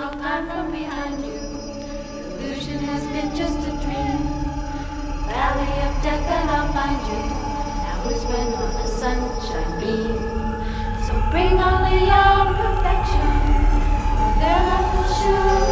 I'll climb from behind you. Illusion has been just a dream. Valley of death that I'll find you. Now is when on the sunshine beam. So bring only your perfection. There I will surely